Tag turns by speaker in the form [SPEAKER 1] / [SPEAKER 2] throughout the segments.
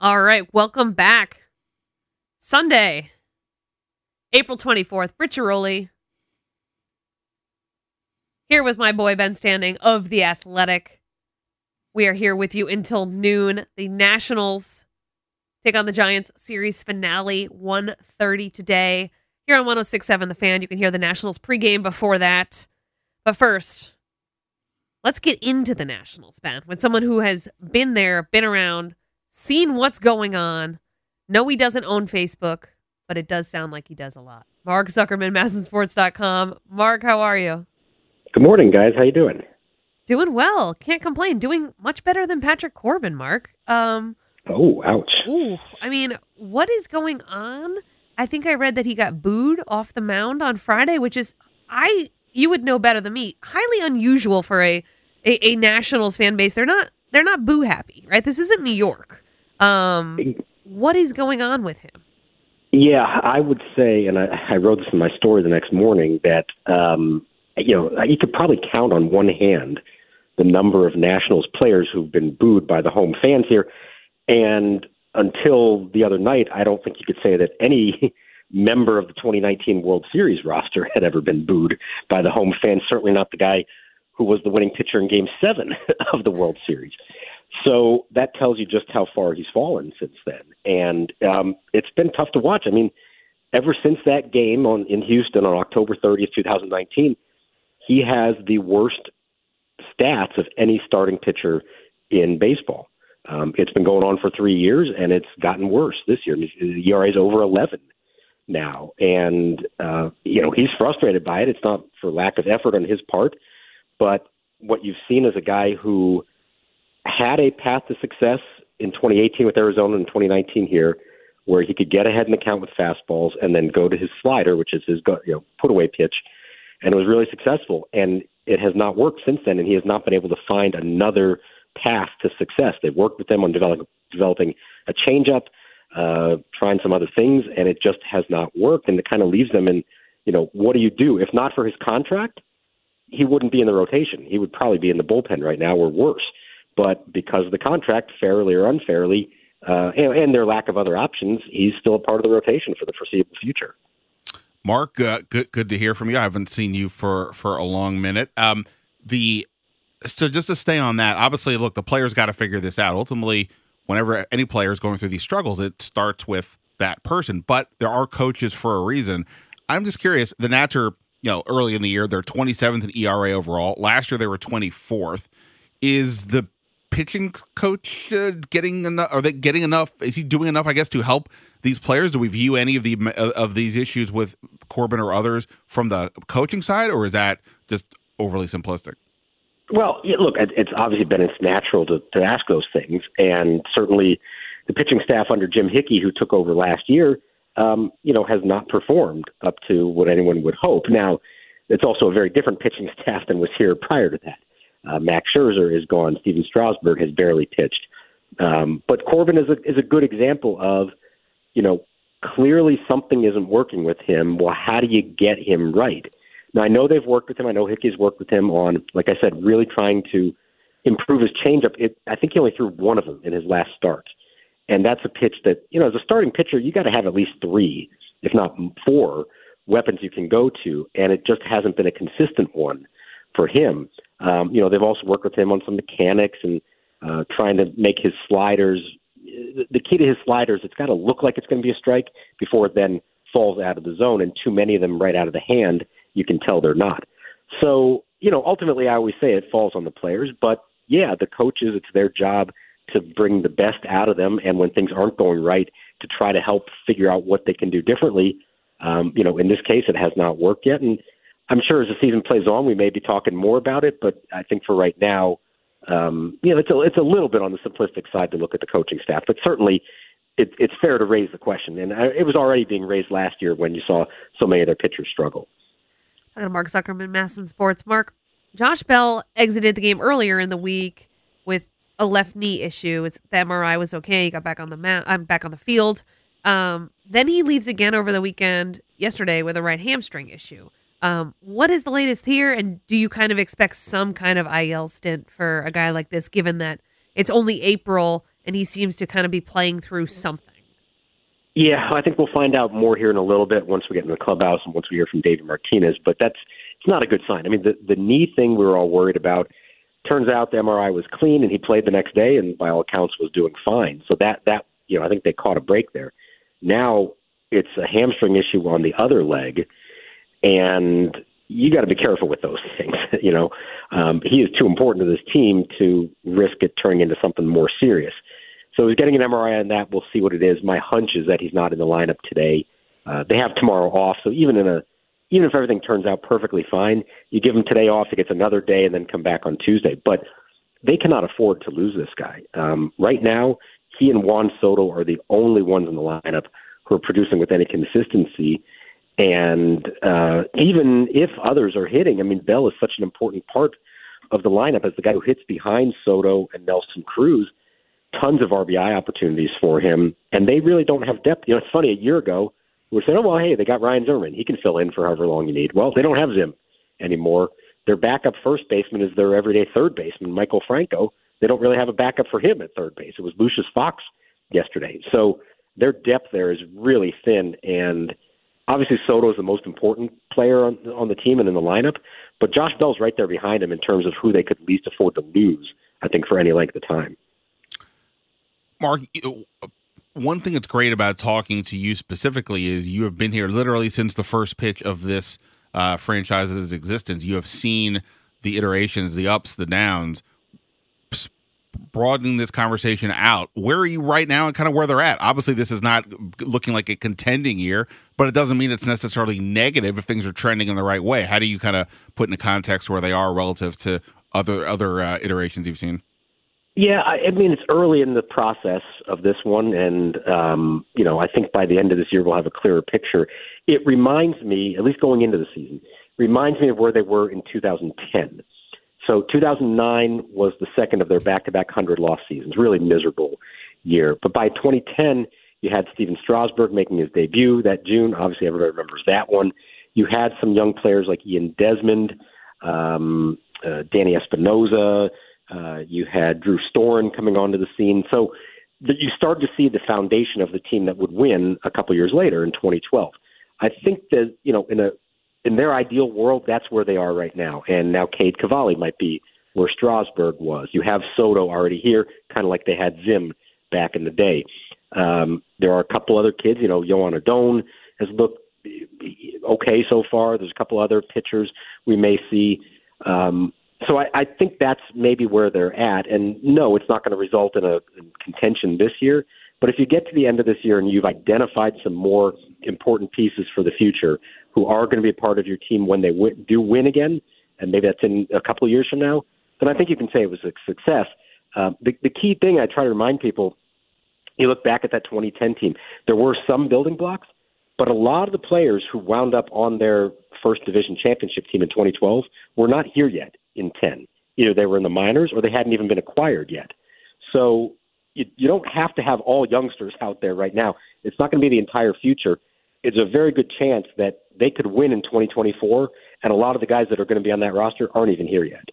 [SPEAKER 1] All right, welcome back. Sunday, April 24th, Ricciaroli. Here with my boy Ben Standig of The Athletic. We are here with you until noon. The Nationals take on the Giants series finale 1:30 today. Here on 1067 The Fan, you can hear the Nationals pregame before that. But first, let's get into the Nationals, Ben. With someone who has been there, been around, seen what's going on. No, he doesn't own Facebook, but it does sound like he does a lot. Mark Zuckerman, MASNsports.com. Mark, how are you?
[SPEAKER 2] Good morning, guys. How you doing?
[SPEAKER 1] Doing well. Can't complain. Doing much better than Patrick Corbin, Mark. Um,
[SPEAKER 2] Oh, ouch.
[SPEAKER 1] ooh, I mean, what is going on? I think I read that he got booed off the mound on Friday, which is I you would know better than me. Highly unusual for a a, a Nationals fan base. They're not they're not boo happy, right? This isn't New York. Um, what is going on with him?
[SPEAKER 2] Yeah, I would say, and I, I wrote this in my story the next morning, that, um, you know, you could probably count on one hand the number of Nationals players who've been booed by the home fans here. And until the other night, I don't think you could say that any member of the 2019 World Series roster had ever been booed by the home fans, certainly not the guy who was the winning pitcher in game seven of the World Series. So that tells you just how far he's fallen since then. And um, it's been tough to watch. I mean, ever since that game on in Houston on October 30th, 2019, he has the worst stats of any starting pitcher in baseball. Um, it's been going on for three years, and it's gotten worse this year. The ERA is over 11 now, and uh, you know he's frustrated by it. It's not for lack of effort on his part, but what you've seen is a guy who had a path to success in 2018 with Arizona and 2019 here, where he could get ahead in the count with fastballs and then go to his slider, which is his you know put away pitch, and it was really successful. And it has not worked since then, and he has not been able to find another path to success. They've worked with them on develop, developing a changeup, uh, trying some other things, and it just has not worked. And it kind of leaves them in, you know, what do you do? If not for his contract, he wouldn't be in the rotation. He would probably be in the bullpen right now or worse. But because of the contract, fairly or unfairly, uh, and, and their lack of other options, he's still a part of the rotation for the foreseeable future.
[SPEAKER 3] Mark, uh, good good to hear from you. I haven't seen you for for a long minute. Um, the so just to stay on that, obviously, look, the players got to figure this out. Ultimately, whenever any player is going through these struggles, it starts with that person. But there are coaches for a reason. I'm just curious. The Nats are, you know, early in the year, they're 27th in ERA overall. Last year, they were 24th. Is the pitching coach uh, getting enough? Are they getting enough? Is he doing enough? I guess to help these players. Do we view any of the of these issues with Corbin or others from the coaching side, or is that just overly simplistic?
[SPEAKER 2] Well, look, it's obviously been it's natural to, to ask those things, and certainly the pitching staff under Jim Hickey, who took over last year, um, you know, has not performed up to what anyone would hope. Now, it's also a very different pitching staff than was here prior to that. Uh, Max Scherzer is gone. Stephen Strasburg has barely pitched. Um, but Corbin is a is a good example of, you know, clearly something isn't working with him. Well, how do you get him right? Now I know they've worked with him. I know Hickey's worked with him on, like I said, really trying to improve his changeup. It, I think he only threw one of them in his last start, and that's a pitch that you know as a starting pitcher you got to have at least three, if not four, weapons you can go to, and it just hasn't been a consistent one for him. Um, you know they've also worked with him on some mechanics and uh, trying to make his sliders. The key to his sliders, it's got to look like it's going to be a strike before it then falls out of the zone, and too many of them right out of the hand you can tell they're not. So, you know, ultimately, I always say it falls on the players, but yeah, the coaches, it's their job to bring the best out of them. And when things aren't going right, to try to help figure out what they can do differently. Um, you know, in this case, it has not worked yet. And I'm sure as the season plays on, we may be talking more about it, but I think for right now, um, you know, it's a, it's a little bit on the simplistic side to look at the coaching staff, but certainly it, it's fair to raise the question. And uh, it was already being raised last year when you saw so many of their pitchers struggle.
[SPEAKER 1] Talking to Mark Zuckerman, MASN Sports. Mark, Josh Bell exited the game earlier in the week with a left knee issue. The MRI was okay. He got back on the mat. I'm back on the field. Um, then he leaves again over the weekend yesterday with a right hamstring issue. Um, what is the latest here? And do you kind of expect some kind of IL stint for a guy like this, given that it's only April and he seems to kind of be playing through something.
[SPEAKER 2] Yeah, I think we'll find out more here in a little bit once we get in the clubhouse and once we hear from David Martinez. But that's it's not a good sign. I mean, the the knee thing we were all worried about. Turns out the MRI was clean, and he played the next day, and by all accounts was doing fine. So that that you know, I think they caught a break there. Now it's a hamstring issue on the other leg, and you got to be careful with those things. you know, um, he is too important to this team to risk it turning into something more serious. So he's getting an MRI on that. We'll see what it is. My hunch is that he's not in the lineup today. Uh, they have tomorrow off, so even in a even if everything turns out perfectly fine, you give him today off, he gets another day, and then come back on Tuesday. But they cannot afford to lose this guy. Um, right now, he and Juan Soto are the only ones in the lineup who are producing with any consistency. And uh, even if others are hitting, I mean, Bell is such an important part of the lineup as the guy who hits behind Soto and Nelson Cruz. Tons of RBI opportunities for him, and they really don't have depth. You know, it's funny. A year ago, we were saying, "Oh well, hey, they got Ryan Zimmerman. He can fill in for however long you need." Well, they don't have Zim anymore. Their backup first baseman is their everyday third baseman, Maikel Franco. They don't really have a backup for him at third base. It was Lucius Fox yesterday. So their depth there is really thin, and obviously Soto is the most important player on, on the team and in the lineup. But Josh Bell's right there behind him in terms of who they could least afford to lose. I think for any length of time.
[SPEAKER 3] Mark, one thing that's great about talking to you specifically is you have been here literally since the first pitch of this uh, franchise's existence. You have seen the iterations, the ups, the downs. Broadening this conversation out, where are you right now and kind of where they're at? Obviously, this is not looking like a contending year, but it doesn't mean it's necessarily negative if things are trending in the right way. How do you kind of put in into context where they are relative to other other uh, iterations you've seen?
[SPEAKER 2] Yeah, I, I mean it's early in the process of this one, and um, you know I think by the end of this year we'll have a clearer picture. It reminds me, at least going into the season, reminds me of where they were in 2010. So 2009 was the second of their back-to-back hundred loss seasons, really miserable year. But by 2010, you had Stephen Strasburg making his debut that June. Obviously, everybody remembers that one. You had some young players like Ian Desmond, um, uh, Danny Espinosa. Uh, you had Drew Storen coming onto the scene. So you started to see the foundation of the team that would win a couple years later in 2012. I think that you know in a in their ideal world, that's where they are right now. And now Cade Cavalli might be where Strasburg was. You have Soto already here, kind of like they had Zim back in the day. Um, there are a couple other kids. You know, Joan Adon has looked okay so far. There's a couple other pitchers we may see. Um, so I, I think that's maybe where they're at. And no, it's not going to result in a in contention this year. But if you get to the end of this year and you've identified some more important pieces for the future who are going to be a part of your team when they w- do win again, and maybe that's in a couple of years from now, then I think you can say it was a success. Um, the, the key thing I try to remind people, you look back at that 2010 team, there were some building blocks, but a lot of the players who wound up on their first division championship team in 2012 were not here yet in 10. Either they were in the minors or they hadn't even been acquired yet. So you, you don't have to have all youngsters out there right now. It's not going to be the entire future. It's a very good chance that they could win in 2024, and a lot of the guys that are going to be on that roster aren't even here yet.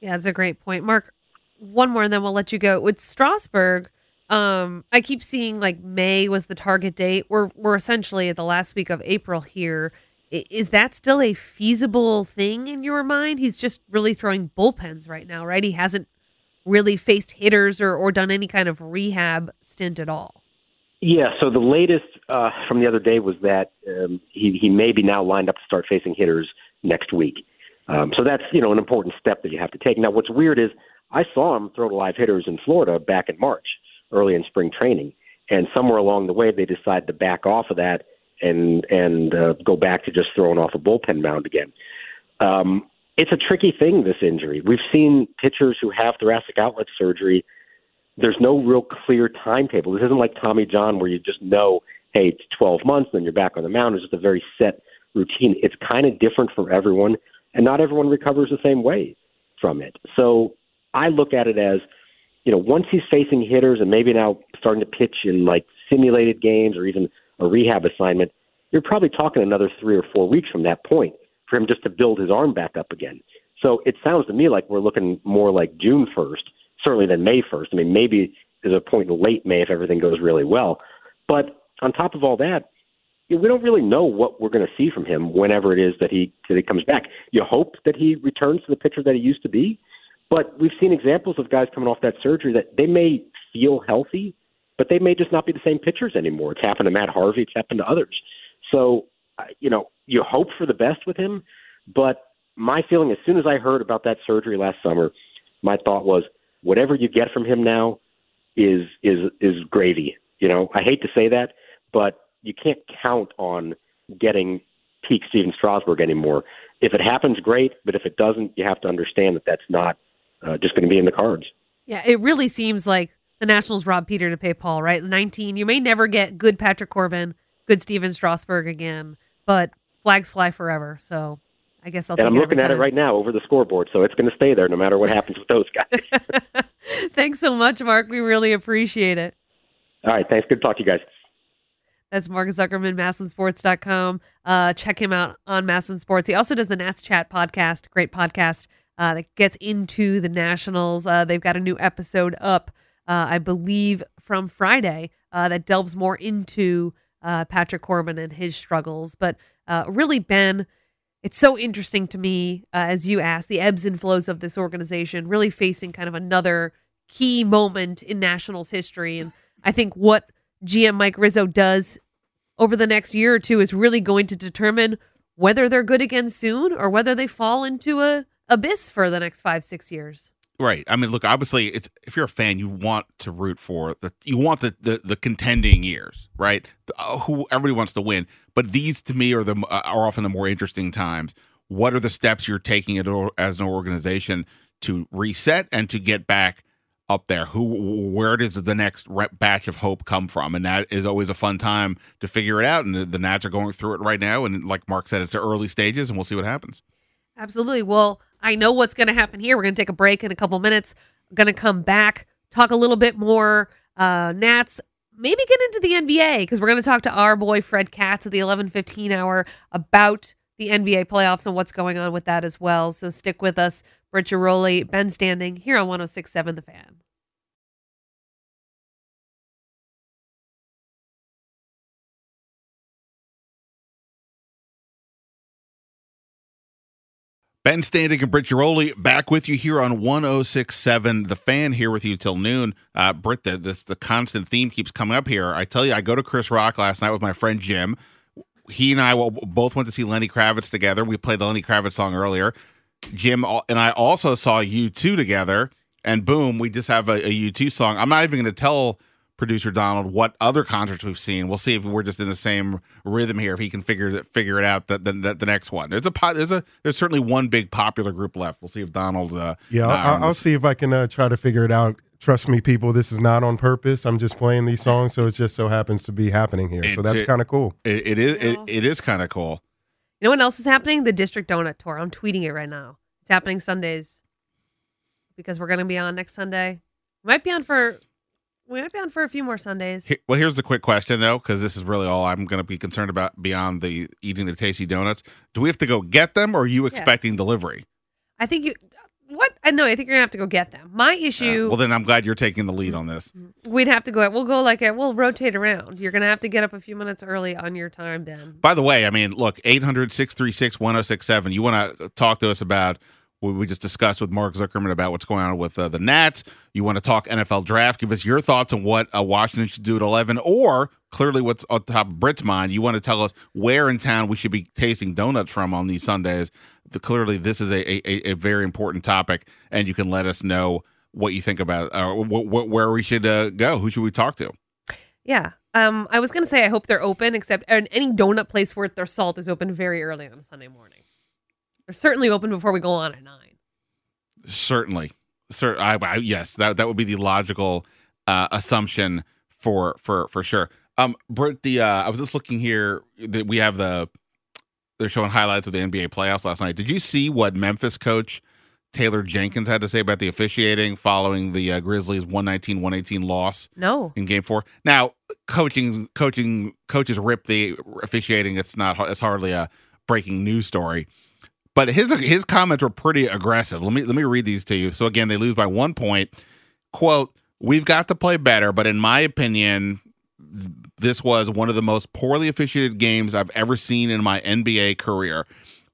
[SPEAKER 1] Yeah, that's a great point, Mark. One more, and then we'll let you go. With Strasburg, um, I keep seeing like May was the target date. We're we're essentially at the last week of April here. Is that still a feasible thing in your mind? He's just really throwing bullpens right now, right? He hasn't really faced hitters or, or done any kind of rehab stint at all.
[SPEAKER 2] Yeah, so the latest uh, from the other day was that um, he, he may be now lined up to start facing hitters next week. Um, so that's you know an important step that you have to take. Now, what's weird is I saw him throw to live hitters in Florida back in March, early in spring training, and somewhere along the way they decided to back off of that and and uh, go back to just throwing off a bullpen mound again. Um, it's a tricky thing. This injury. We've seen pitchers who have thoracic outlet surgery. There's no real clear timetable. This isn't like Tommy John where you just know, hey, it's 12 months, then you're back on the mound. It's just a very set routine. It's kind of different for everyone, and not everyone recovers the same way from it. So I look at it as, you know, once he's facing hitters and maybe now starting to pitch in like simulated games or even a rehab assignment, you're probably talking another three or four weeks from that point for him just to build his arm back up again. So it sounds to me like we're looking more like June 1st, certainly than May 1st. I mean, maybe is a point in late May if everything goes really well. But on top of all that, we don't really know what we're going to see from him whenever it is that he that he comes back. You hope that he returns to the pitcher that he used to be, but we've seen examples of guys coming off that surgery that they may feel healthy, but they may just not be the same pitchers anymore. It's happened to Matt Harvey. It's happened to others. So, you know, you hope for the best with him, but my feeling as soon as I heard about that surgery last summer, my thought was whatever you get from him now is is is gravy. You know, I hate to say that, but you can't count on getting peak Stephen Strasburg anymore. If it happens, great, but if it doesn't, you have to understand that that's not uh, just going to be in the cards.
[SPEAKER 1] Yeah, it really seems like the Nationals robbed Peter to pay Paul, right? 19, you may never get good Patrick Corbin, good Stephen Strasburg again, but flags fly forever. So I guess they'll
[SPEAKER 2] and I'm looking at it right now over the scoreboard, so it's going to stay there no matter what happens with those guys.
[SPEAKER 1] Thanks so much, Mark. We really appreciate it.
[SPEAKER 2] All right, thanks. Good to talk to you guys.
[SPEAKER 1] That's Mark Zuckerman, MASNsports.com. Uh, check him out on MASN Sports. He also does the Nats Chat podcast, great podcast uh, that gets into the Nationals. Uh, they've got a new episode up, uh, I believe, from Friday uh, that delves more into uh, Patrick Corbin and his struggles. But really, Ben, it's so interesting to me, uh, as you asked, the ebbs and flows of this organization, really facing kind of another key moment in Nationals history. And I think what GM Mike Rizzo does over the next year or two is really going to determine whether they're good again soon or whether they fall into a abyss for the next five six years.
[SPEAKER 3] Right. I mean, look. Obviously, it's if you're a fan, you want to root for the you want the the, the contending years, right? The, uh, who everybody wants to win, but these to me are the uh, are often the more interesting times. What are the steps you're taking as an organization to reset and to get back up there? Who, where does the next batch of hope come from? And that is always a fun time to figure it out. And the, the Nats are going through it right now. And like Mark said, it's the early stages, and we'll see what happens.
[SPEAKER 1] Absolutely. Well, I know what's going to happen here. We're going to take a break in a couple minutes. Going to come back, talk a little bit more uh, Nats. Maybe get into the NBA because we're going to talk to our boy Fred Katz at the 11:15 hour about the NBA playoffs and what's going on with that as well. So stick with us. Britt Ghiroli, Ben Standig here on 1067 The Fan.
[SPEAKER 3] Ben Standig and Britt Ghiroli back with you here on 1067 The Fan here with you till noon. Uh, Britt, the, the constant theme keeps coming up here. I tell you, I go to Chris Rock last night with my friend Jim. He and I both went to see Lenny Kravitz together. We played the Lenny Kravitz song earlier. Jim and I also saw U2 together, and boom, we just have a a U2 song. I'm not even going to tell producer Donald what other concerts we've seen. We'll see if we're just in the same rhythm here. If he can figure it figure it out, the the, the next one. There's a there's a there's certainly one big popular group left. We'll see if Donald. Uh,
[SPEAKER 4] yeah, I'll, I'll see if I can uh, try to figure it out. Trust me, people. This is not on purpose. I'm just playing these songs, so it just so happens to be happening here. It, so that's kind of cool.
[SPEAKER 3] It, it is. It, it is kind of cool.
[SPEAKER 1] You know what else is happening? The District Donut Tour. I'm tweeting it right now. It's happening Sundays because we're going to be on next Sunday. We might be on for we might be on for a few more Sundays.
[SPEAKER 3] Well, here's the quick question though, because this is really all I'm going to be concerned about beyond the eating the tasty donuts. Do we have to go get them, or are you expecting yes. delivery?
[SPEAKER 1] I think you. What? Uh, no, I think you're gonna have to go get them. My issue.
[SPEAKER 3] Uh, well, then I'm glad you're taking the lead on this.
[SPEAKER 1] We'd have to go. We'll go like it. We'll rotate around. You're gonna have to get up a few minutes early on your time, then.
[SPEAKER 3] By the way, I mean, look, 800 636 1067. You want to talk to us about we just discussed with Mark Zuckerman about what's going on with uh, the Nats. You want to talk NFL draft? Give us your thoughts on what uh, Washington should do at 11, or clearly what's on top of Britt's mind. You want to tell us where in town we should be tasting donuts from on these Sundays. The, clearly, this is a, a, a, very important topic, and you can let us know what you think about uh, wh- wh- where we should uh, go. Who should we talk to?
[SPEAKER 1] Yeah. Um, I was going to say I hope they're open, except any donut place worth their salt is open very early on Sunday morning. They're certainly open before we go on at nine.
[SPEAKER 3] Certainly, sir. I, I, yes, that that would be the logical uh, assumption for for for sure. Um, Britt, the uh, I was just looking here that we have the they're showing highlights of the NBA playoffs last night. Did you see what Memphis coach Taylor Jenkins had to say about the officiating following the uh, Grizzlies 119-118 loss?
[SPEAKER 1] No.
[SPEAKER 3] In game 4. Now, coaching coaching coaches rip the officiating. It's not it's hardly a breaking news story. But his his comments were pretty aggressive. Let me let me read these to you. So again, they lose by one point. Quote: we've got to play better, but in my opinion, this was one of the most poorly officiated games I've ever seen in my NBA career.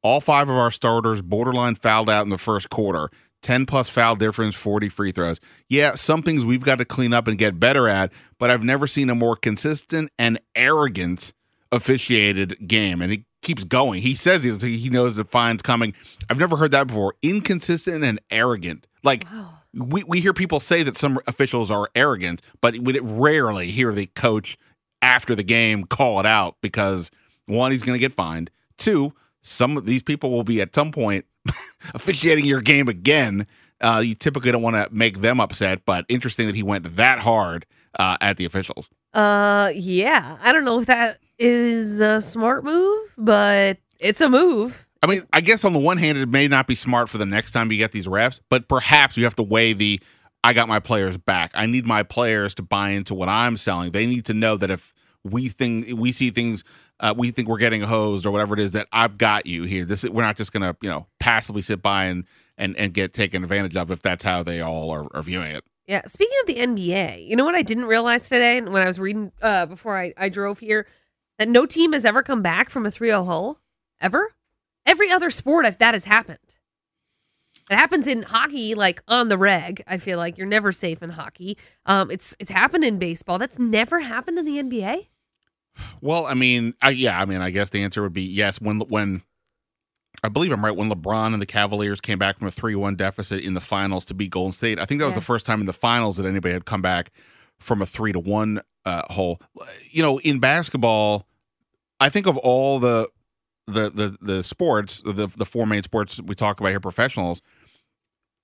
[SPEAKER 3] All five of our starters borderline fouled out in the first quarter. 10 plus foul difference, 40 free throws. Yeah, some things we've got to clean up and get better at, but I've never seen a more consistent and arrogant officiated game. And he keeps going. He says he knows the fine's coming. I've never heard that before. Inconsistent and arrogant. Like, wow. we, we hear people say that some officials are arrogant, but we rarely hear the coach after the game call it out because one, he's going to get fined. Two, some of these people will be at some point officiating your game again. Uh, you typically don't want to make them upset, but interesting that he went that hard uh, at the officials.
[SPEAKER 1] Uh, yeah, I don't know if that is a smart move, but it's a move.
[SPEAKER 3] I mean, I guess on the one hand, it may not be smart for the next time you get these refs, but perhaps you have to weigh the I got my players back. I need my players to buy into what I'm selling. They need to know that if we think we see things uh, we think we're getting hosed or whatever it is that I've got you here. This we're not just gonna you know passively sit by and and and get taken advantage of if that's how they all are, are viewing it.
[SPEAKER 1] Yeah. Speaking of the NBA, you know what I didn't realize today when I was reading uh, before I, I drove here that no team has ever come back from a 3-0 hole ever. Every other sport, if that has happened. It happens in hockey, like on the reg. I feel like you're never safe in hockey. Um, it's it's happened in baseball. That's never happened in the NBA.
[SPEAKER 3] Well, I mean, I, yeah, I mean, I guess the answer would be yes. When when I believe I'm right, when LeBron and the Cavaliers came back from a three-one deficit in the finals to beat Golden State, I think that was the first time in the finals that anybody had come back from a three to one uh, hole. You know, in basketball, I think of all the the the the sports, the the four main sports we talk about here, professionals.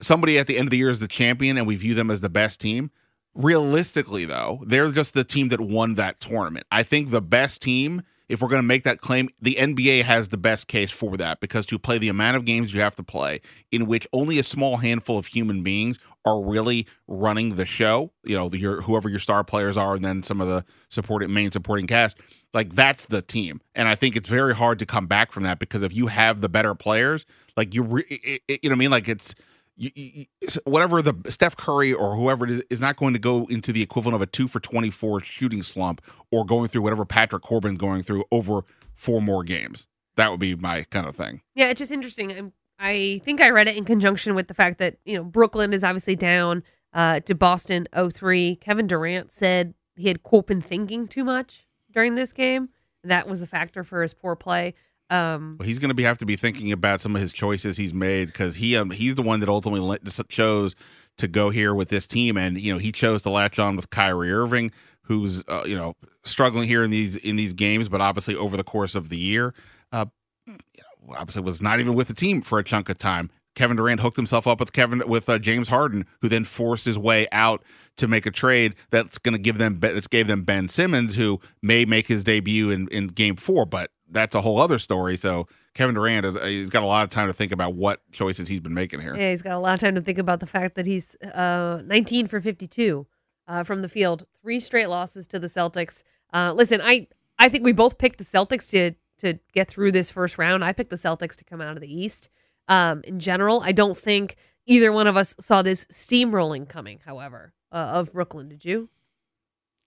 [SPEAKER 3] Somebody at the end of the year is the champion, and we view them as the best team. Realistically, though, they're just the team that won that tournament. I think the best team, if we're going to make that claim, the NBA has the best case for that because to play the amount of games you have to play, in which only a small handful of human beings are really running the show, you know, your whoever your star players are, and then some of the supporting main supporting cast, like that's the team. And I think it's very hard to come back from that because if you have the better players, like you, re- it, it, you know, what I mean, like it's you, you, whatever the Steph Curry or whoever it is is not going to go into the equivalent of a two for 24 shooting slump or going through whatever Patrick Corbin going through over four more games. That would be my kind of thing.
[SPEAKER 1] Yeah, it's just interesting. I'm, I think I read it in conjunction with the fact that, you know, Brooklyn is obviously down uh, to Boston 03. Kevin Durant said he had, quote, been thinking too much during this game. That was a factor for his poor play. Um,
[SPEAKER 3] well, he's going to have to be thinking about some of his choices he's made because he um, he's the one that ultimately chose to go here with this team, and you know he chose to latch on with Kyrie Irving, who's uh, you know struggling here in these in these games, but obviously over the course of the year, uh, you know, obviously was not even with the team for a chunk of time. Kevin Durant hooked himself up with Kevin with uh, James Harden, who then forced his way out to make a trade that's going to give them that's gave them Ben Simmons, who may make his debut in in Game Four, but that's a whole other story. So Kevin Durant has he's got a lot of time to think about what choices he's been making here.
[SPEAKER 1] Yeah, he's got a lot of time to think about the fact that he's uh, 19 for 52 uh, from the field, three straight losses to the Celtics. Uh, listen, I I think we both picked the Celtics to to get through this first round. I picked the Celtics to come out of the East. Um, in general, I don't think either one of us saw this steamrolling coming. However, uh, of Brooklyn, did you?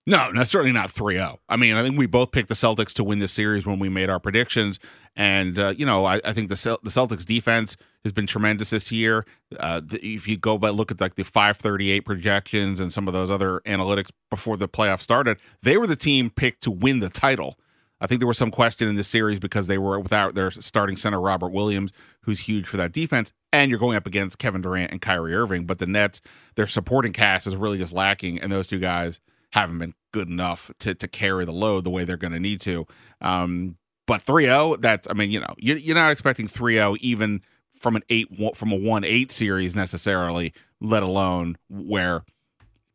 [SPEAKER 3] No, no, certainly not 3-0. I mean, I think we both picked the Celtics to win this series when we made our predictions, and uh, you know, I, I think the the Celtics defense has been tremendous this year. Uh, the, if you go by look at like the 538 projections and some of those other analytics before the playoffs started, they were the team picked to win the title. I think there was some question in this series because they were without their starting center Robert Williams, who's huge for that defense, and you're going up against Kevin Durant and Kyrie Irving. But the Nets, their supporting cast is really just lacking, and those two guys haven't been good enough to to carry the load the way they're going to need to. Um, but 3-0, that's I mean, you know, you're not expecting 3-0 even from an eight from a one eight series necessarily, let alone where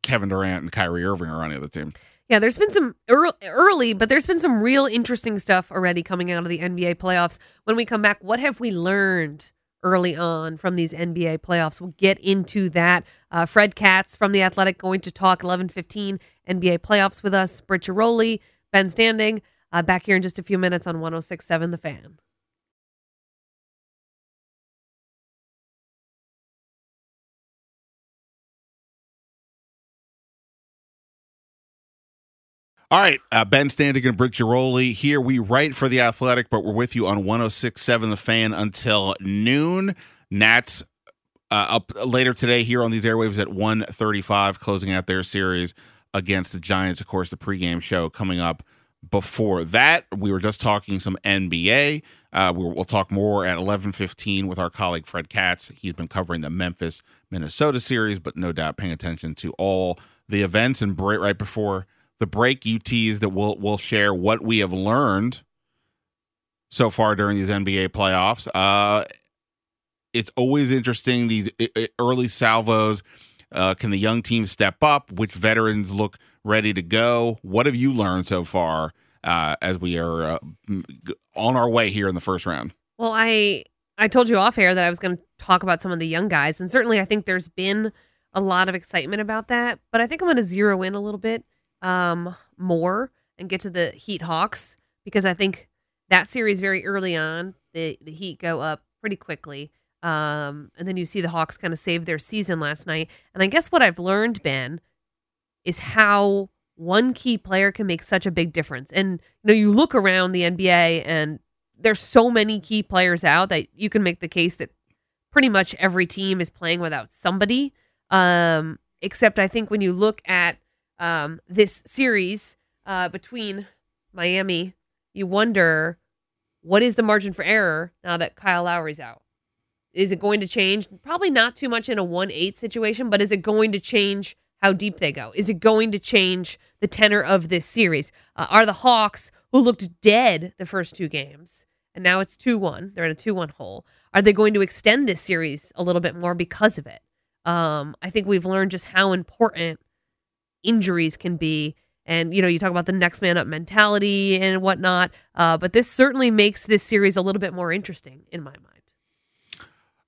[SPEAKER 3] Kevin Durant and Kyrie Irving are on the other team.
[SPEAKER 1] Yeah, there's been some early, but there's been some real interesting stuff already coming out of the NBA playoffs. When we come back, what have we learned early on from these NBA playoffs. We'll get into that. Uh, Fred Katz from The Athletic going to talk 11:15 NBA playoffs with us. Britt Ben Standig, uh, back here in just a few minutes on 106.7 The Fan.
[SPEAKER 3] All right, uh, Ben Standig and Britt Ghiroli here. We write for The Athletic, but we're with you on 106.7 The Fan until noon. Nats uh, up later today here on these airwaves at 1.35, closing out their series against the Giants. Of course, the pregame show coming up before that. We were just talking some NBA. Uh, we will talk more at 11:15 with our colleague Fred Katz. He's been covering the Memphis Minnesota series, but no doubt paying attention to all the events. And right before the break, you teased that we'll we'll share what we have learned so far during these NBA playoffs. Uh, it's always interesting these early salvos. Uh, can the young team step up? Which veterans look ready to go? What have you learned so far uh, as we are uh, on our way here in the first round?
[SPEAKER 1] Well, I I told you off air that I was going to talk about some of the young guys, and certainly I think there's been a lot of excitement about that. But I think I'm going to zero in a little bit um, more and get to the Heat Hawks because I think that series very early on, the the Heat go up pretty quickly. Um, and then you see the Hawks kind of save their season last night. And I guess what I've learned, Ben, is how one key player can make such a big difference. And you know, you look around the NBA and there's so many key players out that you can make the case that pretty much every team is playing without somebody. Um, except I think when you look at um, this series uh, between Miami, you wonder what is the margin for error now that Kyle Lowry's out. Is it going to change? Probably not too much in a 1 8 situation, but is it going to change how deep they go? Is it going to change the tenor of this series? Uh, are the Hawks, who looked dead the first two games, and now it's 2 1, they're in a 2 1 hole, are they going to extend this series a little bit more because of it? Um, I think we've learned just how important injuries can be. And, you know, you talk about the next man up mentality and whatnot, uh, but this certainly makes this series a little bit more interesting in my mind.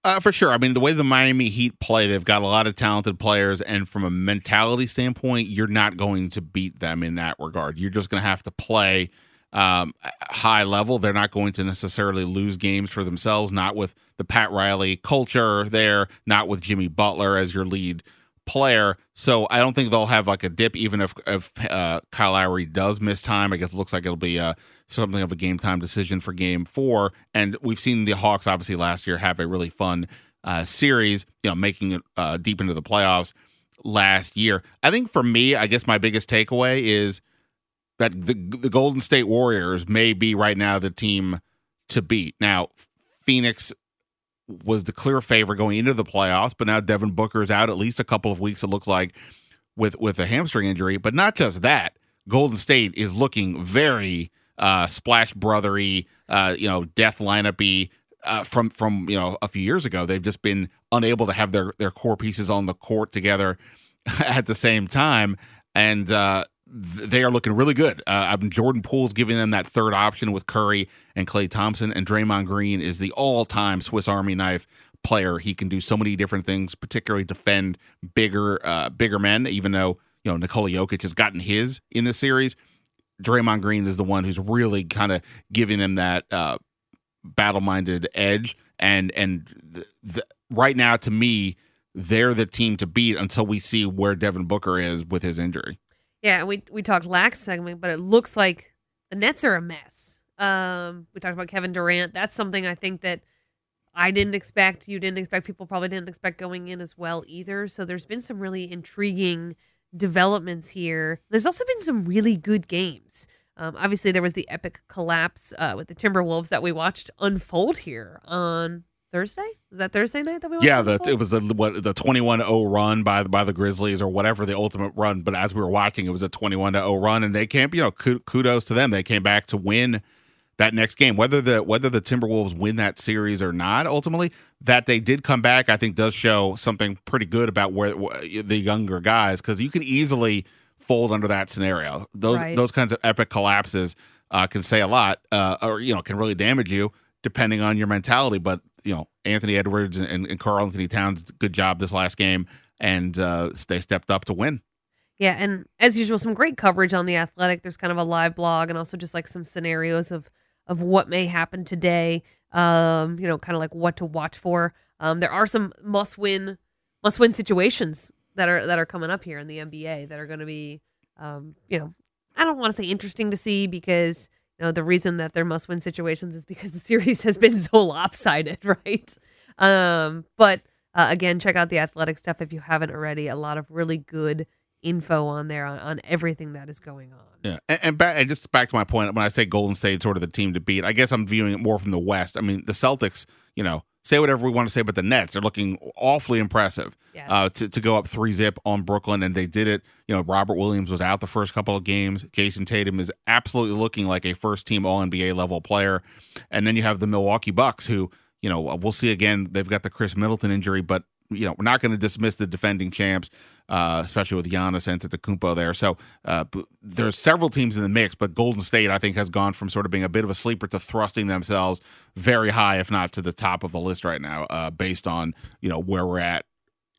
[SPEAKER 3] Uh, for sure. I mean, the way the Miami Heat play, they've got a lot of talented players, and from a mentality standpoint, you're not going to beat them in that regard. You're just going to have to play um, high level. They're not going to necessarily lose games for themselves. Not with the Pat Riley culture there. Not with Jimmy Butler as your lead player. So I don't think they'll have like a dip, even if if uh, Kyle Lowry does miss time. I guess it looks like it'll be uh, something of a game time decision for Game Four. And we've seen the Hawks obviously last year have a really fun uh, series, you know, making it uh, deep into the playoffs last year. I think for me, I guess my biggest takeaway is that the the Golden State Warriors may be right now the team to beat. Now, Phoenix was the clear favorite going into the playoffs, but now Devin Booker is out at least a couple of weeks. It looks like with with a hamstring injury, but not just that. Golden State is looking very uh, splash brothery, uh, you know, death lineupy uh, from from you know a few years ago. They've just been unable to have their their core pieces on the court together at the same time, and uh, they are looking really good. Uh, Jordan Poole's giving them that third option with Curry and Klay Thompson, and Draymond Green is the all-time Swiss Army knife player. He can do so many different things, particularly defend bigger uh, bigger men. Even though you know Nikola Jokic has gotten his in this series, Draymond Green is the one who's really kind of giving them that uh, battle-minded edge. And and right now, to me, they're the team to beat until we see where Devin Booker is with his injury.
[SPEAKER 1] Yeah, we we talked lax segment, but it looks like the Nets are a mess. Um, we talked about Kevin Durant. That's something I think that I didn't expect. You didn't expect. People probably didn't expect going in as well either. So there's been some really intriguing developments here. There's also been some really good games. Um, obviously, there was the epic collapse uh, with the Timberwolves that we watched unfold here on Thursday. Was that Thursday night that we?
[SPEAKER 3] Yeah, the, it was the what the twenty one 0 run by by the Grizzlies or whatever the ultimate run. But as we were watching, it was a twenty one 0 run, and they came. You know, kudos to them. They came back to win that next game. Whether the whether the Timberwolves win that series or not, ultimately, that they did come back, I think does show something pretty good about where the younger guys because you can easily fold under that scenario. Those right. those kinds of epic collapses uh, can say a lot, uh, or you know, can really damage you depending on your mentality. But you know Anthony Edwards and, and Karl-Anthony Towns good job this last game, and uh, they stepped up to win.
[SPEAKER 1] Yeah, and as usual, some great coverage on the Athletic. There's kind of a live blog, and also just like some scenarios of of what may happen today. Um, you know, kind of like what to watch for. Um, there are some must win must win situations that are that are coming up here in the NBA that are going to be, um, you know, I don't want to say interesting to see because know the reason that they're must win situations is because the series has been so lopsided, right? Um, but uh, again, check out the athletic stuff if you haven't already. A lot of really good info on there on, on everything that is going on.
[SPEAKER 3] Yeah, and, and, back, and just back to my point, when I say Golden State sort of the team to beat, I guess I'm viewing it more from the West. I mean, the Celtics, you know, say whatever we want to say about the Nets, they're looking awfully impressive
[SPEAKER 1] Yes.
[SPEAKER 3] uh, to to go up three zip on Brooklyn, and they did it. You know, Robert Williams was out the first couple of games. Jayson Tatum is absolutely looking like a first team All NBA level player, and then you have the Milwaukee Bucks, who you know we'll see again. They've got the Khris Middleton injury, but you know we're not going to dismiss the defending champs, uh, especially with Giannis and Antetokounmpo there. So uh, there's several teams in the mix, but Golden State I think has gone from sort of being a bit of a sleeper to thrusting themselves very high, if not to the top of the list right now, uh, based on you know where we're at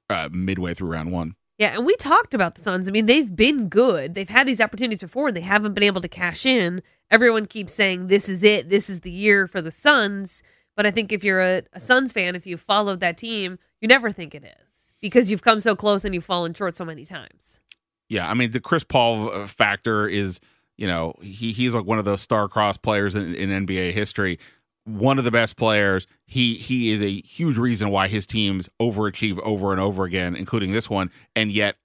[SPEAKER 3] uh, midway through round one.
[SPEAKER 1] Yeah, and we talked about the Suns. I mean, they've been good. They've had these opportunities before and they haven't been able to cash in. Everyone keeps saying this is it. This is the year for the Suns. But I think if you're a, a Suns fan, if you've followed that team, you never think it is because you've come so close and you've fallen short so many times.
[SPEAKER 3] Yeah, I mean the Chris Paul uh, factor is, you know, he he's like one of those star-crossed players in, in NBA history. One of the best players. He he is a huge reason why his teams overachieve over and over again, including this one. And yet,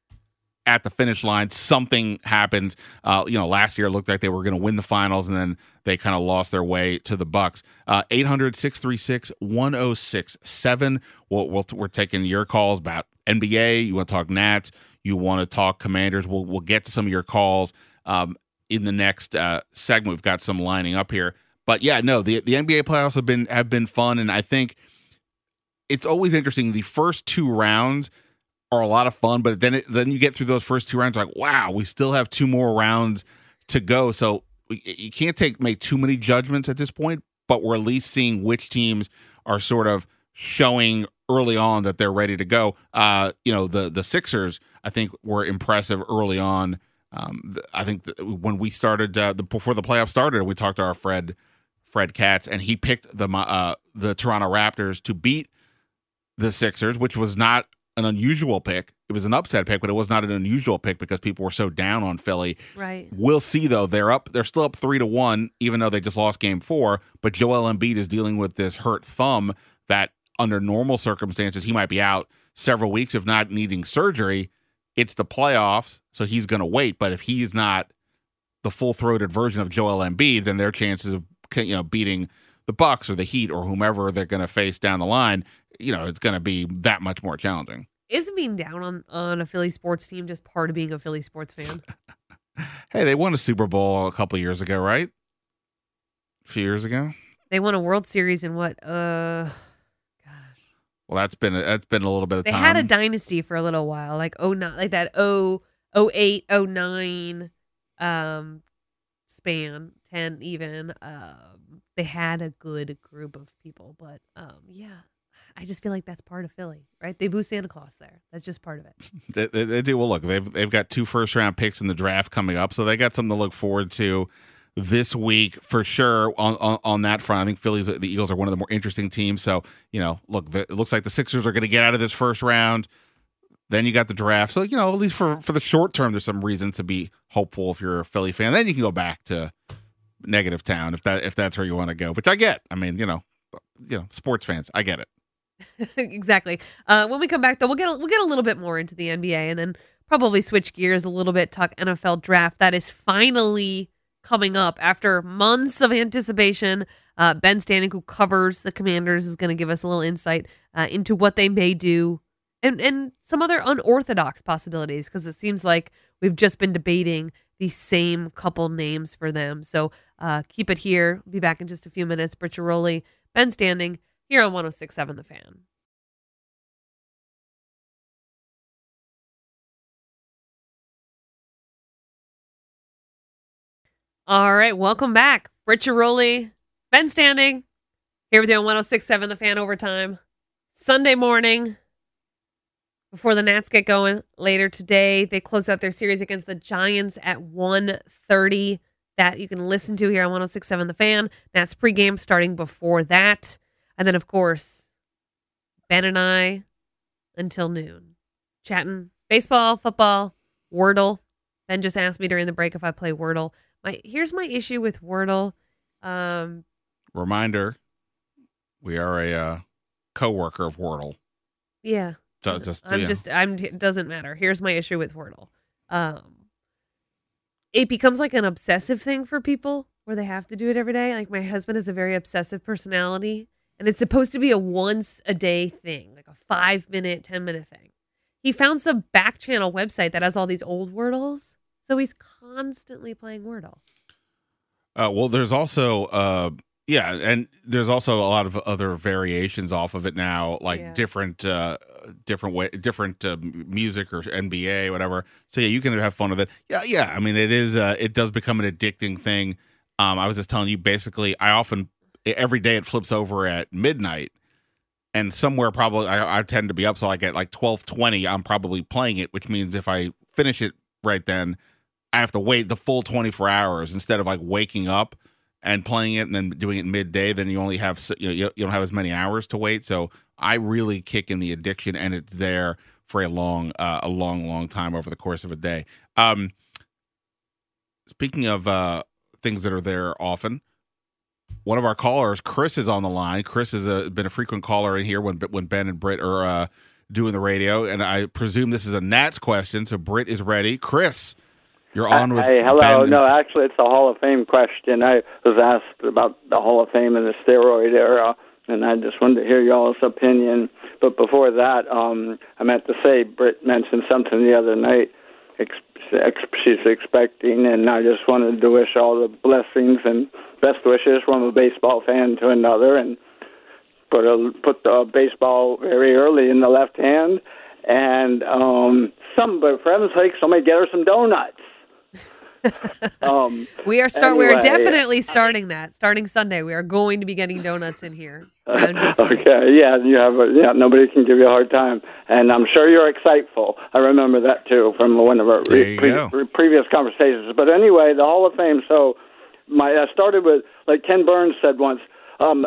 [SPEAKER 3] at the finish line, something happens. Uh, you know, last year it looked like they were going to win the finals, and then they kind of lost their way to the Bucks. Uh, 800 636 1067. We'll, we're taking your calls about NBA. You want to talk Nats? You want to talk Commanders? We'll we'll get to some of your calls um, in the next uh, segment. We've got some lining up here, but yeah, no, the the NBA playoffs have been have been fun, and I think it's always interesting. The first two rounds are a lot of fun, but then it, then you get through those first two rounds, like wow, we still have two more rounds to go. So you can't take make too many judgments at this point, but we're at least seeing which teams are sort of showing early on that they're ready to go. Uh, you know, the the Sixers, I think, were impressive early on. Um, I think when we started uh, the, before the playoffs started, we talked to our Fred Fred Katz, and he picked the uh, the Toronto Raptors to beat the Sixers, which was not an unusual pick. It was an upset pick, but it was not an unusual pick because people were so down on Philly.
[SPEAKER 1] Right.
[SPEAKER 3] We'll see though. They're up. They're still up three to one, even though they just lost Game Four. But Joel Embiid is dealing with this hurt thumb that, under normal circumstances, he might be out several weeks, if not needing surgery. It's the playoffs, so he's going to wait. But if he's not the full throated version of Joel Embiid, then their chances of you know beating the Bucks or the Heat or whomever they're going to face down the line, you know, it's going to be that much more challenging.
[SPEAKER 1] Isn't being down on, on a Philly sports team just part of being a Philly sports fan?
[SPEAKER 3] Hey, they won a Super Bowl a couple years ago, right? A few years ago.
[SPEAKER 1] they won a World Series in what? Uh, gosh.
[SPEAKER 3] Well, that's been a, that's been a little bit of
[SPEAKER 1] They
[SPEAKER 3] time.
[SPEAKER 1] had a dynasty for a little while, like oh not like that oh oh eight oh nine um span ten even. Um, they had a good group of people, but um yeah, I just feel like that's part of Philly, right? They boo Santa Claus there. That's just part of it.
[SPEAKER 3] They, they, they do. Well, look, they've they've got two first round picks in the draft coming up, so they got something to look forward to this week for sure. On on, on that front, I think Phillies, the Eagles are one of the more interesting teams. So you know, look, it looks like the Sixers are going to get out of this first round. Then you got the draft, so you know, at least for for the short term, there's some reason to be hopeful if you're a Philly fan. Then you can go back to negative town if that if that's where you want to go. Which I get. I mean, you know, you know, sports fans, I get it.
[SPEAKER 1] exactly. Uh, when we come back, though, we'll get a, we'll get a little bit more into the NBA, and then probably switch gears a little bit, talk NFL draft that is finally coming up after months of anticipation. Uh, ben Standig, who covers the Commanders, is going to give us a little insight uh, into what they may do and and some other unorthodox possibilities because it seems like we've just been debating the same couple names for them. So uh, keep it here. Be back in just a few minutes. Britt Ghiroli, Ben Standig here on 1067 The Fan. All right, welcome back. Britt Ghiroli, Ben Standig, here with you on 1067 The Fan Overtime. Sunday morning, before the Nats get going later today, they close out their series against the Giants at 1.30. That you can listen to here on 1067 The Fan. Nats pregame starting before that. And then, of course, Ben and I until noon, chatting baseball, football, Wordle, Ben just asked me during the break if I play Wordle. My here's my issue with Wordle. Um,
[SPEAKER 3] Reminder: We are a uh, co-worker of Wordle.
[SPEAKER 1] yeah,
[SPEAKER 3] So just
[SPEAKER 1] I'm
[SPEAKER 3] yeah.
[SPEAKER 1] just I'm it doesn't matter. Here's my issue with Wordle. Um it becomes like an obsessive thing for people where they have to do it every day. Like my husband has a very obsessive personality and it's supposed to be a once a day thing, like a 5 minute, 10 minute thing. He found some back channel website that has all these old Wordles. So he's constantly playing Wordle.
[SPEAKER 3] Uh, well, there's also uh, yeah, and there's also a lot of other variations off of it now, like
[SPEAKER 1] Yeah.
[SPEAKER 3] different uh, different way, different uh, music or NBA, whatever. So yeah, you can have fun with it. Yeah, yeah. I mean, it is uh, it does become an addicting thing. Um, I was just telling you, basically, I often every day it flips over at midnight. And somewhere probably I, I tend to be up, so like at like twelve twenty, I'm probably playing it, which means if I finish it right then, I have to wait the full 24 hours instead of like waking up and playing it and then doing it midday. Then you only have you know you you don't have as many hours to wait. So I really kick in the addiction, and it's there for a long uh, a long long time over the course of a day. Um, speaking of uh, things that are there often. One of our callers, Chris, is on the line. Chris has uh, been a frequent caller in here when when Ben and Britt are uh, doing the radio, and I presume this is a Nats question. So Britt is ready. Chris, you're on with
[SPEAKER 5] Hey, hello.
[SPEAKER 3] Ben.
[SPEAKER 5] No, actually, it's a Hall of Fame question. I was asked about the Hall of Fame and the steroid era, and I just wanted to hear y'all's opinion. But before that, um, I meant to say Britt mentioned something the other night. Ex- ex- she's expecting, and I just wanted to wish all the blessings and best wishes from a baseball fan to another, and put a, put the baseball very early in the left hand. And um, some, but for heaven's sake, somebody get her some donuts. um,
[SPEAKER 1] We are start we are definitely starting that. Starting Sunday, we are going to be getting donuts in here. around DC.
[SPEAKER 5] okay, yeah, you have a, yeah. Nobody can give you a hard time, and I'm sure you're exciteful. I remember that too from one of our
[SPEAKER 3] There you go.
[SPEAKER 5] pre- previous conversations. But anyway, the Hall of Fame. So, my I started with like Ken Burns said once um,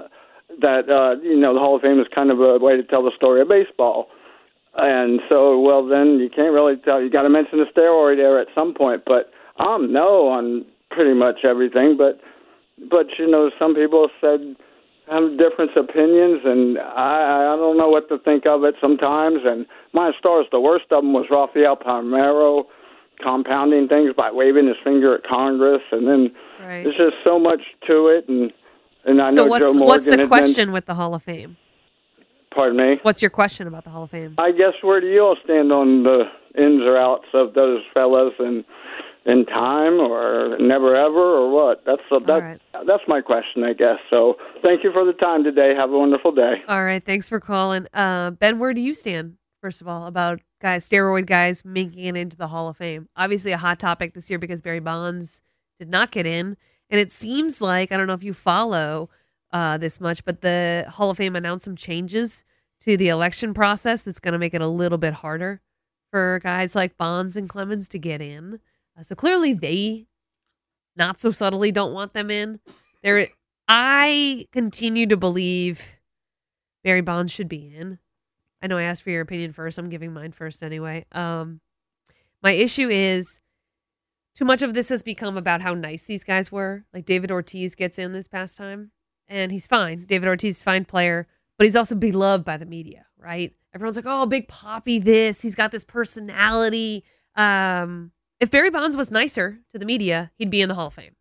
[SPEAKER 5] that uh, you know the Hall of Fame is kind of a way to tell the story of baseball. And so, well, then you can't really tell. You got to mention the steroid era at some point. But I'm no on pretty much everything. But but you know, some people said have different opinions, and I I don't know what to think of it sometimes. And my stars, the worst of them was Rafael Palmeiro compounding things by waving his finger at Congress, and then
[SPEAKER 1] Right.
[SPEAKER 5] there's just so much to it. And and I
[SPEAKER 1] so
[SPEAKER 5] know
[SPEAKER 1] what's
[SPEAKER 5] Joe Morgan
[SPEAKER 1] what's the question with the Hall of Fame?
[SPEAKER 5] Pardon me.
[SPEAKER 1] What's your question about the Hall of Fame?
[SPEAKER 5] I guess where do you all stand on the ins or outs of those fellas and in time or never ever or what? That's a, that,
[SPEAKER 1] right.
[SPEAKER 5] that's my question, I guess. So thank you for the time today. Have a wonderful day.
[SPEAKER 1] All right, thanks for calling. Uh, ben, where do you stand, first of all, about guys, steroid guys making it into the Hall of Fame? Obviously, a hot topic this year because Barry Bonds did not get in. And it seems like, I don't know if you follow uh, this much, but the Hall of Fame announced some changes to the election process that's going to make it a little bit harder for guys like Bonds and Clemens to get in. Uh, so clearly, they not so subtly don't want them in. There, I continue to believe Barry Bonds should be in. I know I asked for your opinion first. I'm giving mine first anyway. Um, my issue is too much of this has become about how nice these guys were. Like David Ortiz gets in this past time, and he's fine. David Ortiz is a fine player, but he's also beloved by the media, right? Everyone's like, "Oh, Big Papi, this. He's got this personality." Um, if Barry Bonds was nicer to the media, he'd be in the Hall of Fame.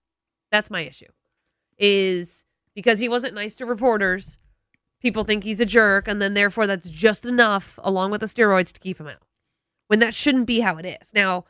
[SPEAKER 1] That's my issue. Is because he wasn't nice to reporters, people think he's a jerk, and then therefore that's just enough, along with the steroids, to keep him out. When that shouldn't be how it is. Now,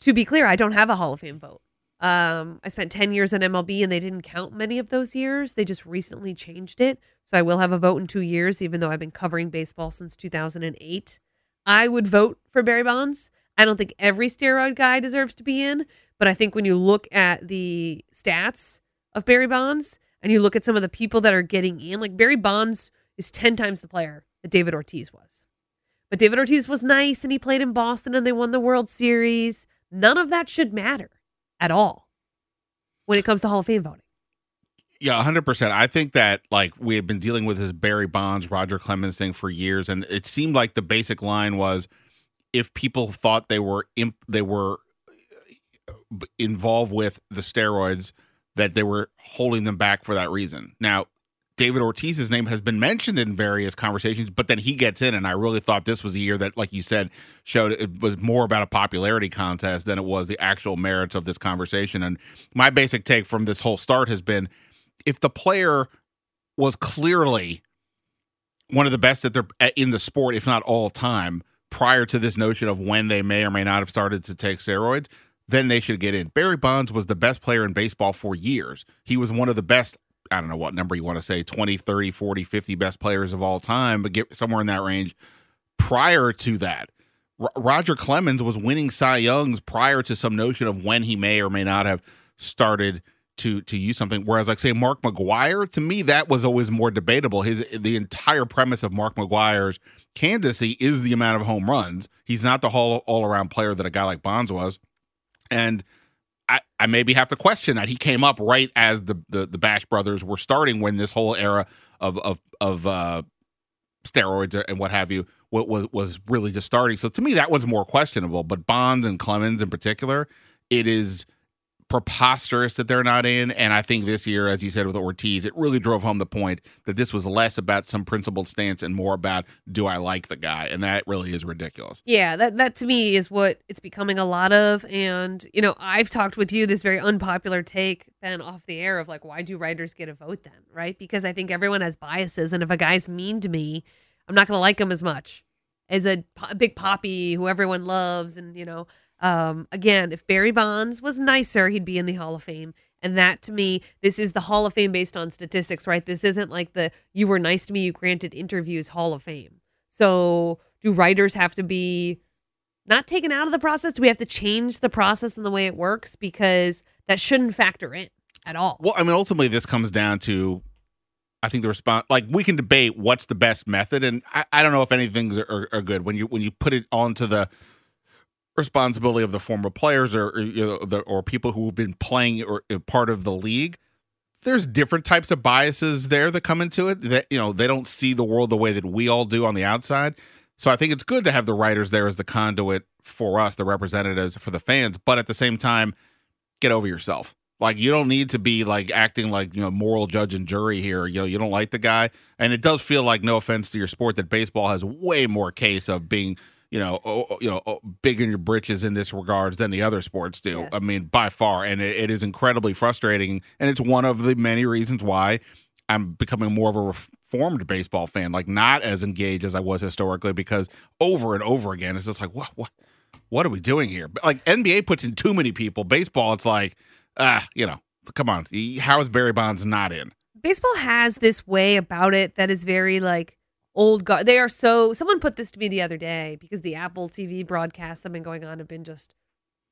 [SPEAKER 1] to be clear, I don't have a Hall of Fame vote. Um, I spent 10 years in MLB and they didn't count many of those years. They just recently changed it. So I will have a vote in two years, even though I've been covering baseball since 2008. I would vote for Barry Bonds. I don't think every steroid guy deserves to be in, but I think when you look at the stats of Barry Bonds and you look at some of the people that are getting in, like Barry Bonds is 10 times the player that David Ortiz was. But David Ortiz was nice and he played in Boston and they won the World Series. None of that should matter at all when it comes to Hall of Fame voting.
[SPEAKER 3] Yeah, hundred percent. I think that like we have been dealing with this Barry Bonds, Roger Clemens thing for years, and it seemed like the basic line was, if people thought they were imp- they were uh, involved with the steroids that they were holding them back for that reason. Now, David Ortiz's name has been mentioned in various conversations, but then he gets in, and I really thought this was a year that, like you said, showed it was more about a popularity contest than it was the actual merits of this conversation. And my basic take from this whole start has been if the player was clearly one of the best that they're in the sport, if not all time, prior to this notion of when they may or may not have started to take steroids, then they should get in. Barry Bonds was the best player in baseball for years. He was one of the best, I don't know what number you want to say, 20, 30, 40, 50 best players of all time, but get somewhere in that range prior to that. R- Roger Clemens was winning Cy Youngs prior to some notion of when he may or may not have started to to use something. Whereas, like say Mark McGwire, to me that was always more debatable. His the entire premise of Mark McGwire's candidacy is the amount of home runs. He's not the whole all around player that a guy like Bonds was. And I, I maybe have to question that. He came up right as the, the, the Bash brothers were starting when this whole era of of of uh, steroids and what have you was was really just starting. So to me, that was more questionable. But Bonds and Clemens in particular, it is preposterous that they're not in. And I think this year, as you said with Ortiz, it really drove home the point that this was less about some principled stance and more about do I like the guy? And that really is ridiculous.
[SPEAKER 1] Yeah, that that to me is what it's becoming a lot of. And you know, I've talked with you this very unpopular take then off the air of like, why do writers get a vote then? Right? Because I think everyone has biases, and if a guy's mean to me, I'm not going to like him as much as a, a Big Papi who everyone loves, and you know. Um, again, if Barry Bonds was nicer, he'd be in the Hall of Fame. And that to me, this is the Hall of Fame based on statistics, right? This isn't like the you were nice to me, you granted interviews Hall of Fame. So do writers have to be not taken out of the process? Do we have to change the process and the way it works? Because that shouldn't factor in at all.
[SPEAKER 3] Well, I mean, ultimately, this comes down to I think the response, like we can debate what's the best method, and I, I don't know if anything's are, are, good when you when you put it onto the responsibility of the former players or, or you know the, or people who've been playing or uh, part of the league. There's different types of biases there that come into it that you know they don't see the world the way that we all do on the outside. So i think it's good to have the writers there as the conduit for us the representatives for the fans but at the same time get over yourself. Like you don't need to be like acting like you know moral judge and jury here. You know you don't like the guy. And it does feel like no offense to your sport that baseball has way more case of being you know, oh, you know, oh, big in your britches in this regards than the other sports do. Yes. I mean, by far, and it, it is incredibly frustrating, and it's one of the many reasons why I'm becoming more of a reformed baseball fan, like not as engaged as I was historically, because over and over again, it's just like, what, what, what are we doing here? Like NBA puts in too many people. Baseball, it's like, ah, you know, come on, how is Barry Bonds not in?
[SPEAKER 1] Baseball has this way about it that is very like old guard. They are so. Someone put this to me the other day because the Apple TV broadcasts that have been going on have been just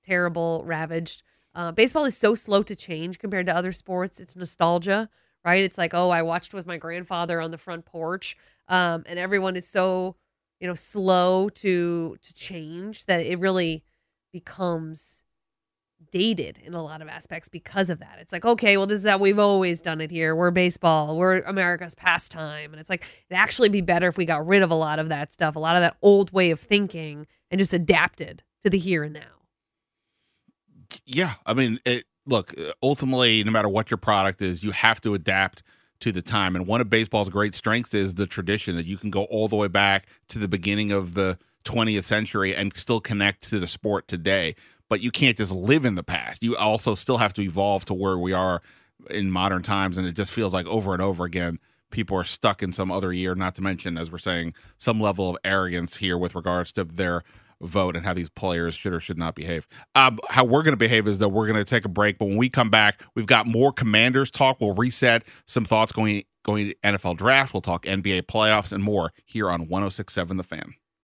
[SPEAKER 1] terrible, ravaged. Uh, baseball is so slow to change compared to other sports. It's nostalgia, right? It's like, oh, I watched with my grandfather on the front porch, um, and everyone is so, you know, slow to to change that it really becomes dated in a lot of aspects because of that. It's like, okay, well, this is how we've always done it here. We're baseball. We're America's pastime. And it's like, it'd actually be better if we got rid of a lot of that stuff, a lot of that old way of thinking, and just adapted to the here and now.
[SPEAKER 3] Yeah. I mean, it, look, ultimately, no matter what your product is, you have to adapt to the time. And one of baseball's great strengths is the tradition that you can go all the way back to the beginning of the 20th century and still connect to the sport today but you can't just live in the past. You also still have to evolve to where we are in modern times. And it just feels like over and over again, people are stuck in some other year, not to mention, as we're saying, some level of arrogance here with regards to their vote and how these players should or should not behave. Um, how we're going to behave is that we're going to take a break, but when we come back, we've got more Commanders talk. We'll reset some thoughts going going to NFL draft. We'll talk NBA playoffs and more here on 106.7 The Fan.